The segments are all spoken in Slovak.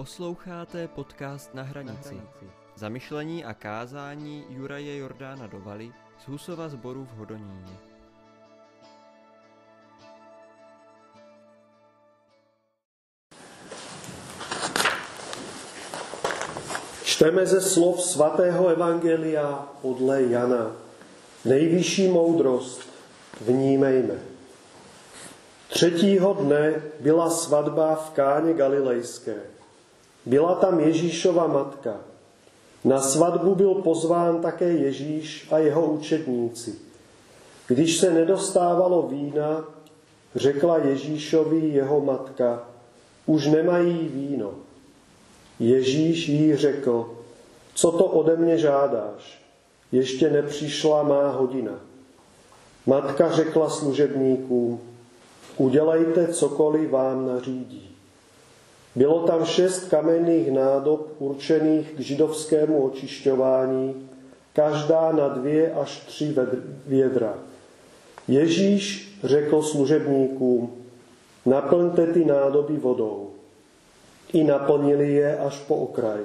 Posloucháte podcast Na hranici. Zamyšlení a kázání Juraje Jordána Dovaly z Husova zboru v Hodoníně. Čteme ze slov svatého Evangelia podle Jana. Nejvyšší moudrost vnímejme. Třetího dne byla svatba v Káně Galilejské. Byla tam Ježíšova matka. Na svatbu byl pozván také Ježíš a jeho učedníci. Když se nedostávalo vína, řekla Ježíšovi jeho matka, už nemají víno. Ježíš jí řekl, co to ode mě žádáš? Ještě nepřišla má hodina. Matka řekla služebníkům, udělejte cokoliv vám nařídí. Bylo tam šest kamenných nádob určených k židovskému očišťování, každá na dvě až tři vědra. Ježíš řekl služebníkům, naplňte ty nádoby vodou. I naplnili je až po okraj.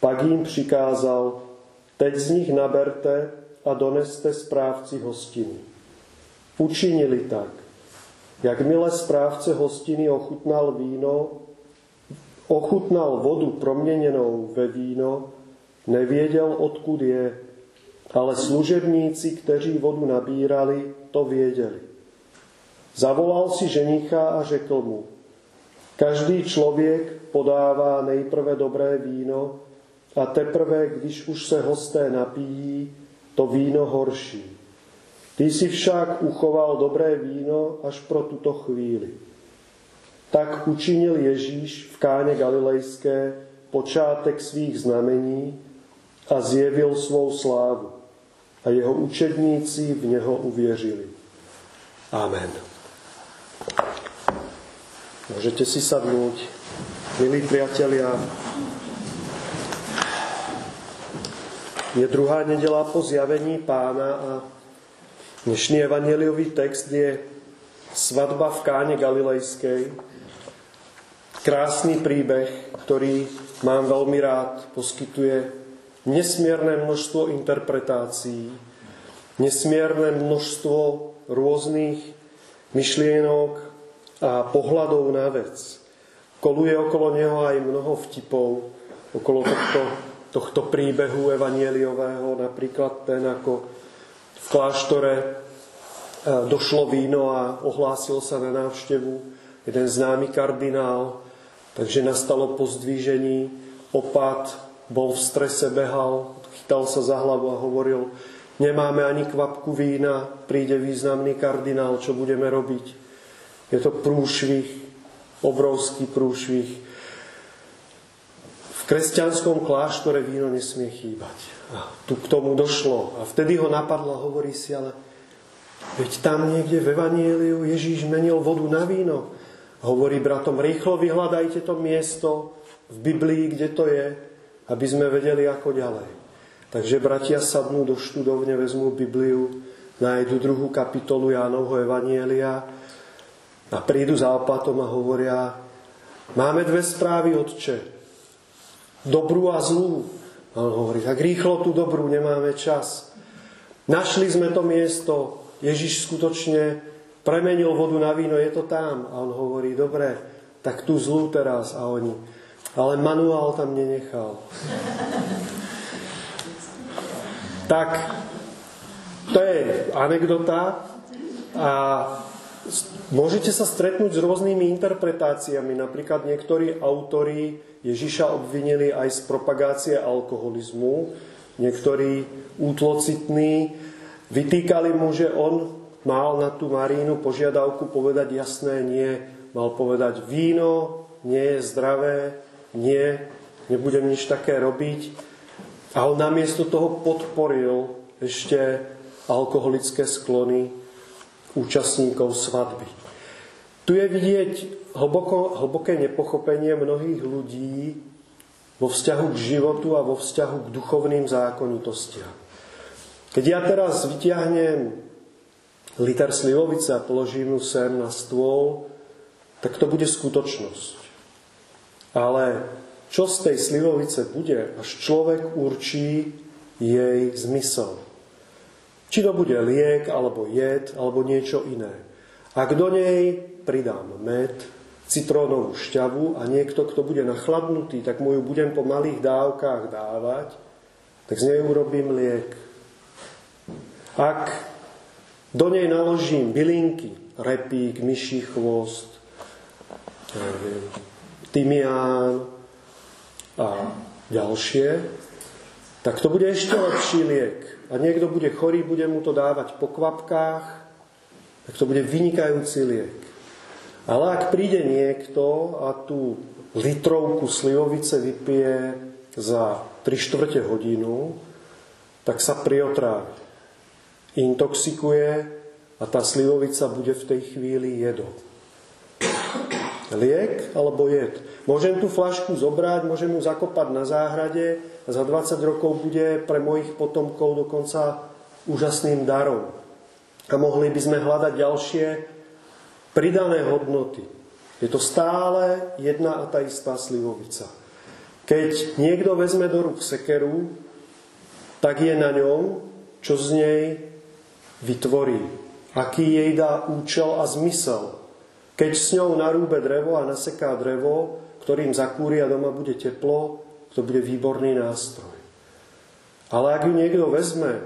Pak jim přikázal, teď z nich naberte a doneste správci hostiny. Učinili tak. Jakmile správce hostiny ochutnal víno, ochutnal vodu proměněnou ve víno, nevěděl, odkud je, ale služebníci, kteří vodu nabírali, to věděli. Zavolal si ženicha a řekl mu, každý člověk podává nejprve dobré víno a teprve, když už se hosté napijí, to víno horší. Ty si však uchoval dobré víno až pro tuto chvíli. Tak učinil Ježíš v káně Galilejské počátek svých znamení a zjevil svou slávu. A jeho učedníci v něho uvěřili. Amen. Môžete si sadnúť, milí priatelia. Je druhá nedela po zjavení pána a dnešný evangeliový text je svadba v káne Galilejskej. Krásny príbeh, ktorý mám veľmi rád, poskytuje nesmierne množstvo interpretácií, nesmierne množstvo rôznych myšlienok, a pohľadov na vec. Koluje okolo neho aj mnoho vtipov, okolo tohto, tohto príbehu evanieliového, napríklad ten, ako v kláštore e, došlo víno a ohlásil sa na návštevu jeden známy kardinál, takže nastalo pozdvížení, opad, bol v strese, behal, chytal sa za hlavu a hovoril, nemáme ani kvapku vína, príde významný kardinál, čo budeme robiť? Je to prúšvih, obrovský prúšvih. V kresťanskom kláštore víno nesmie chýbať. A tu k tomu došlo. A vtedy ho napadlo, hovorí si, ale veď tam niekde v Evanieliu Ježíš menil vodu na víno. Hovorí bratom, rýchlo vyhľadajte to miesto v Biblii, kde to je, aby sme vedeli, ako ďalej. Takže bratia sadnú do študovne, vezmú Bibliu, nájdu druhú kapitolu Jánovho Evanielia a prídu za opatom a hovoria, máme dve správy, otče, dobrú a zlú. A on hovorí, tak rýchlo tú dobrú, nemáme čas. Našli sme to miesto, Ježiš skutočne premenil vodu na víno, je to tam. A on hovorí, dobre, tak tú zlú teraz. A oni, ale manuál tam nenechal. tak, to je anekdota a Môžete sa stretnúť s rôznymi interpretáciami. Napríklad niektorí autori Ježiša obvinili aj z propagácie alkoholizmu. Niektorí útlocitní vytýkali mu, že on mal na tú Marínu požiadavku povedať jasné nie. Mal povedať víno nie je zdravé, nie, nebudem nič také robiť. A on namiesto toho podporil ešte alkoholické sklony účastníkov svadby. Tu je vidieť hlboko, hlboké nepochopenie mnohých ľudí vo vzťahu k životu a vo vzťahu k duchovným zákonitostiam. Keď ja teraz vyťahnem liter slivovice a položím ju sem na stôl, tak to bude skutočnosť. Ale čo z tej slivovice bude, až človek určí jej zmysel. Či to bude liek, alebo jed, alebo niečo iné. Ak do nej pridám med, citrónovú šťavu a niekto, kto bude nachladnutý, tak mu ju budem po malých dávkach dávať, tak z nej urobím liek. Ak do nej naložím bylinky, repík, myší chvost, tymián a ďalšie, tak to bude ešte lepší liek. A niekto bude chorý, bude mu to dávať po kvapkách, tak to bude vynikajúci liek. Ale ak príde niekto a tú litrovku slivovice vypije za 3 štvrte hodinu, tak sa priotrávi. Intoxikuje a tá slivovica bude v tej chvíli jedou. Liek alebo jed. Môžem tú flašku zobrať, môžem ju zakopať na záhrade a za 20 rokov bude pre mojich potomkov dokonca úžasným darom. A mohli by sme hľadať ďalšie pridané hodnoty. Je to stále jedna a tá istá slivovica. Keď niekto vezme do rúk sekeru, tak je na ňom, čo z nej vytvorí. Aký jej dá účel a zmysel. Keď s ňou narúbe drevo a naseká drevo, ktorým a doma bude teplo, to bude výborný nástroj. Ale ak ju niekto vezme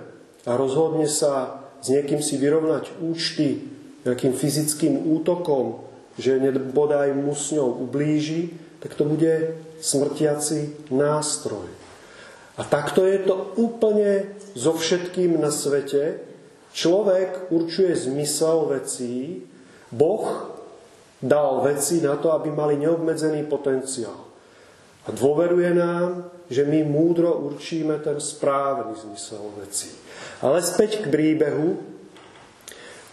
a rozhodne sa s niekým si vyrovnať účty nejakým fyzickým útokom, že nebodaj mu s ňou ublíži, tak to bude smrtiaci nástroj. A takto je to úplne so všetkým na svete. Človek určuje zmysel vecí, Boh dal veci na to, aby mali neobmedzený potenciál. A dôveruje nám, že my múdro určíme ten správny zmysel vecí. Ale späť k príbehu.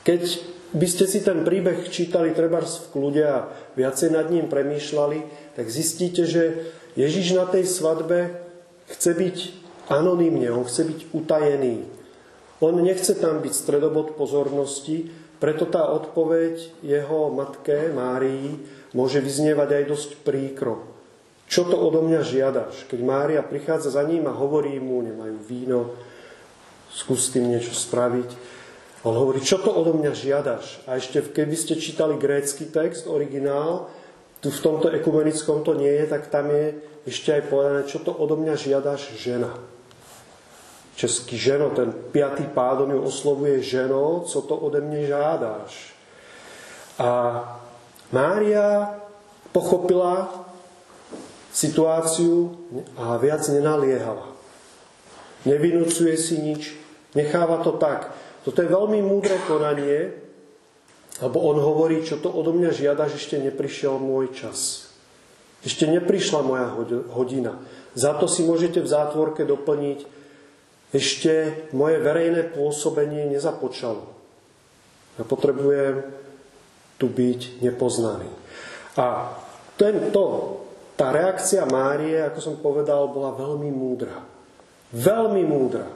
Keď by ste si ten príbeh čítali trebárs v kľude a viacej nad ním premýšľali, tak zistíte, že Ježiš na tej svadbe chce byť anonymne, on chce byť utajený. On nechce tam byť stredobod pozornosti, preto tá odpoveď jeho matke Márii môže vyznievať aj dosť príkro. Čo to odo mňa žiadaš? Keď Mária prichádza za ním a hovorí mu, nemajú víno, skús tým niečo spraviť, on hovorí, čo to odo mňa žiadaš? A ešte keby ste čítali grécky text, originál, tu v tomto ekumenickom to nie je, tak tam je ešte aj povedané, čo to odo mňa žiadaš žena. Český ženo, ten piatý pádom ju oslovuje ženo, co to ode mne žádáš. A Mária pochopila situáciu a viac nenaliehala. Nevinúcuje si nič, necháva to tak. Toto je veľmi múdre konanie, lebo on hovorí, čo to odo mňa žiada, že ešte neprišiel môj čas. Ešte neprišla moja hodina. Za to si môžete v zátvorke doplniť, ešte moje verejné pôsobenie nezapočalo. Ja potrebujem tu byť nepoznaný. A tento, tá reakcia Márie, ako som povedal, bola veľmi múdra. Veľmi múdra.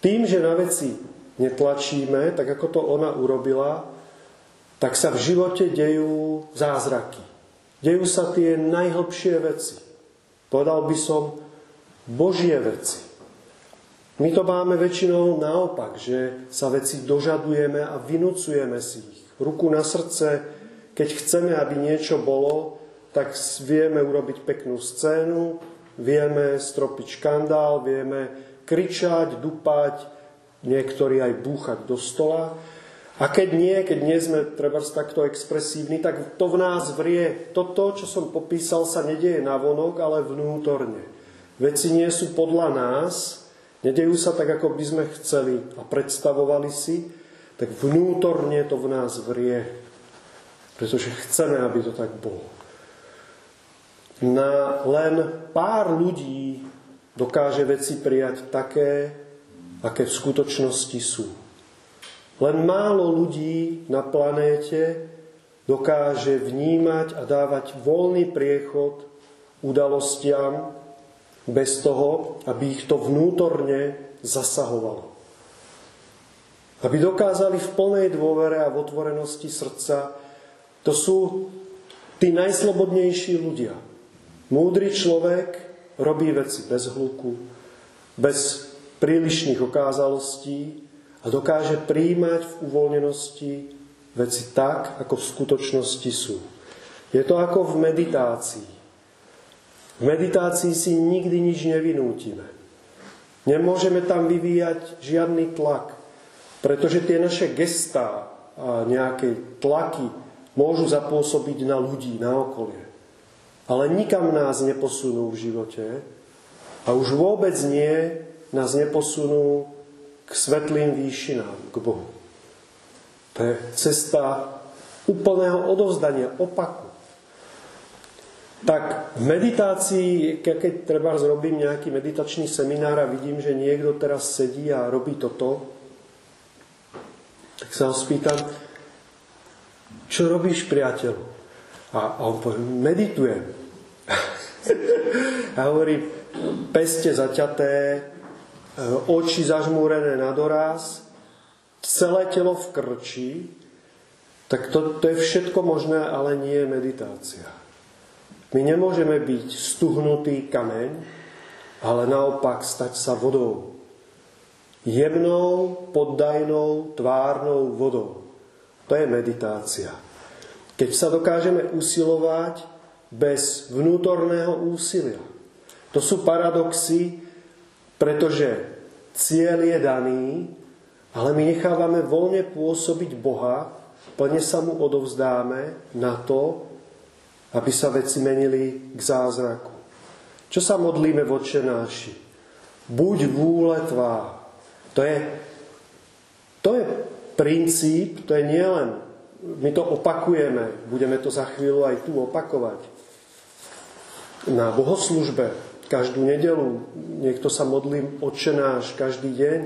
Tým, že na veci netlačíme, tak ako to ona urobila, tak sa v živote dejú zázraky. Dejú sa tie najhlbšie veci. Povedal by som Božie veci. My to máme väčšinou naopak, že sa veci dožadujeme a vynúcujeme si ich. Ruku na srdce, keď chceme, aby niečo bolo, tak vieme urobiť peknú scénu, vieme stropiť škandál, vieme kričať, dupať, niektorí aj búchať do stola. A keď nie, keď nie sme treba takto expresívni, tak to v nás vrie. Toto, čo som popísal, sa nedieje na vonok, ale vnútorne. Veci nie sú podľa nás, nedejú sa tak, ako by sme chceli a predstavovali si, tak vnútorne to v nás vrie. Pretože chceme, aby to tak bolo. Na len pár ľudí dokáže veci prijať také, aké v skutočnosti sú. Len málo ľudí na planéte dokáže vnímať a dávať voľný priechod udalostiam bez toho, aby ich to vnútorne zasahovalo. Aby dokázali v plnej dôvere a v otvorenosti srdca, to sú tí najslobodnejší ľudia. Múdry človek robí veci bez hluku, bez prílišných okázalostí a dokáže príjmať v uvoľnenosti veci tak, ako v skutočnosti sú. Je to ako v meditácii. V meditácii si nikdy nič nevinútime. Nemôžeme tam vyvíjať žiadny tlak, pretože tie naše gestá a nejaké tlaky môžu zapôsobiť na ľudí, na okolie. Ale nikam nás neposunú v živote a už vôbec nie nás neposunú k svetlým výšinám, k Bohu. To je cesta úplného odovzdania, opaku. Tak v meditácii, keď treba zrobím nejaký meditačný seminár a vidím, že niekto teraz sedí a robí toto, tak sa ho spýtam, čo robíš, priateľ? A on povie, meditujem. a hovorí, peste zaťaté, e, oči zažmúrené na doraz, celé telo v krči, tak to, to je všetko možné, ale nie je meditácia. My nemôžeme byť stuhnutý kameň, ale naopak stať sa vodou. Jemnou, poddajnou, tvárnou vodou. To je meditácia. Keď sa dokážeme usilovať bez vnútorného úsilia. To sú paradoxy, pretože cieľ je daný, ale my nechávame voľne pôsobiť Boha, plne sa mu odovzdáme na to, aby sa veci menili k zázraku. Čo sa modlíme v náši? Buď vúle tvá. To je, to je princíp, to je nielen, my to opakujeme, budeme to za chvíľu aj tu opakovať. Na bohoslužbe, každú nedelu, niekto sa modlí odčenáš každý deň,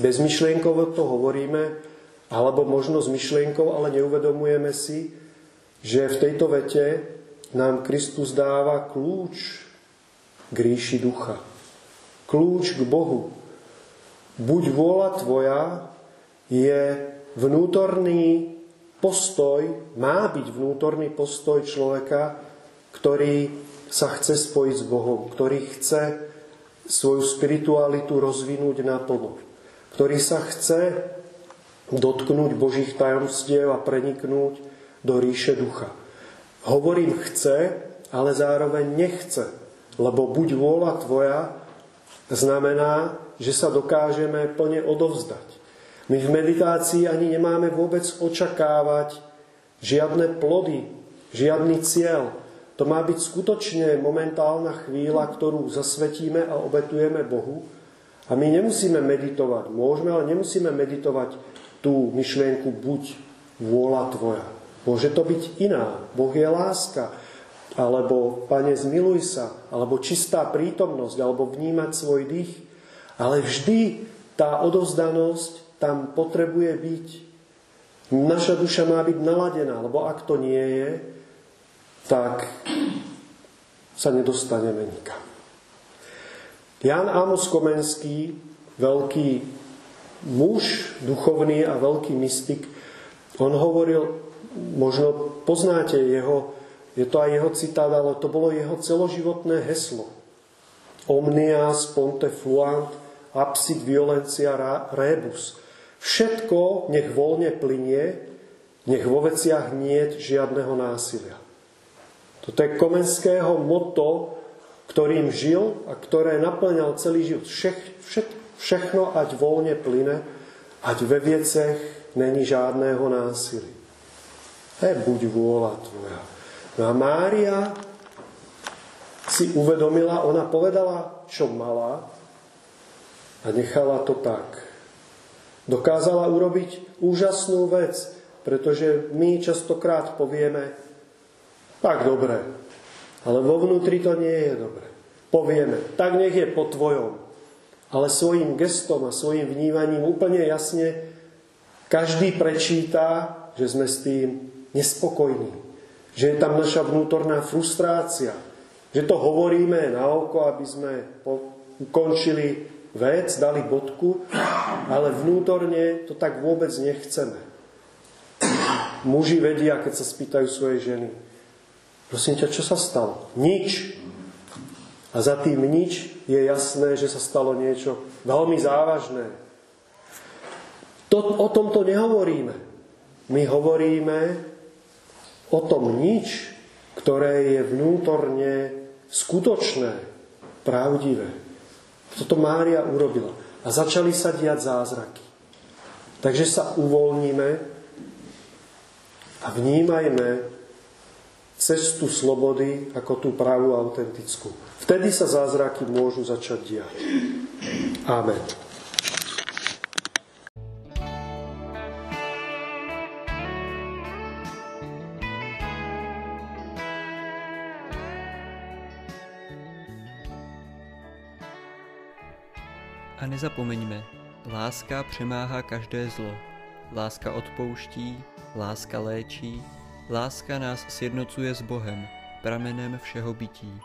bezmyšlienkovo to hovoríme, alebo možno s myšlienkou, ale neuvedomujeme si, že v tejto vete nám Kristus dáva kľúč k ríši ducha. Kľúč k Bohu. Buď vôľa tvoja je vnútorný postoj, má byť vnútorný postoj človeka, ktorý sa chce spojiť s Bohom, ktorý chce svoju spiritualitu rozvinúť naplno, ktorý sa chce dotknúť Božích tajomstiev a preniknúť do ríše ducha. Hovorím chce, ale zároveň nechce, lebo buď vôľa tvoja znamená, že sa dokážeme plne odovzdať. My v meditácii ani nemáme vôbec očakávať žiadne plody, žiadny cieľ. To má byť skutočne momentálna chvíľa, ktorú zasvetíme a obetujeme Bohu. A my nemusíme meditovať. Môžeme, ale nemusíme meditovať tú myšlienku buď vôľa tvoja. Môže to byť iná. Boh je láska, alebo Pane, zmiluj sa, alebo čistá prítomnosť, alebo vnímať svoj dých. Ale vždy tá odovzdanosť tam potrebuje byť. Naša duša má byť naladená, lebo ak to nie je, tak sa nedostaneme nikam. Jan Amos Komenský, veľký muž, duchovný a veľký mystik, on hovoril možno poznáte jeho, je to aj jeho citát, ale to bolo jeho celoživotné heslo. Omnia sponte fluant, absit violencia rebus. Všetko nech voľne plinie, nech vo veciach nie žiadneho násilia. Toto je Komenského moto, ktorým žil a ktoré naplňal celý život. Všech, všet, všechno ať voľne plyne, ať ve viecech není žádného násilia. He, buď vôľa tvoja. No a Mária si uvedomila, ona povedala, čo mala a nechala to tak. Dokázala urobiť úžasnú vec, pretože my častokrát povieme, tak dobre, ale vo vnútri to nie je dobre. Povieme, tak nech je po tvojom. Ale svojim gestom a svojim vnímaním úplne jasne každý prečíta, že sme s tým nespokojní. Že je tam naša vnútorná frustrácia. Že to hovoríme na oko, aby sme ukončili vec, dali bodku, ale vnútorne to tak vôbec nechceme. Muži vedia, keď sa spýtajú svoje ženy. Prosím ťa, čo sa stalo? Nič. A za tým nič je jasné, že sa stalo niečo veľmi závažné. To, o tomto nehovoríme. My hovoríme o tom nič, ktoré je vnútorne skutočné, pravdivé. Toto Mária urobila. A začali sa diať zázraky. Takže sa uvoľníme a vnímajme cestu slobody ako tú pravú autentickú. Vtedy sa zázraky môžu začať diať. Amen. Nezapomeňme, láska přemáhá každé zlo. Láska odpouští, láska léčí, láska nás sjednocuje s Bohem, pramenem všeho bytí.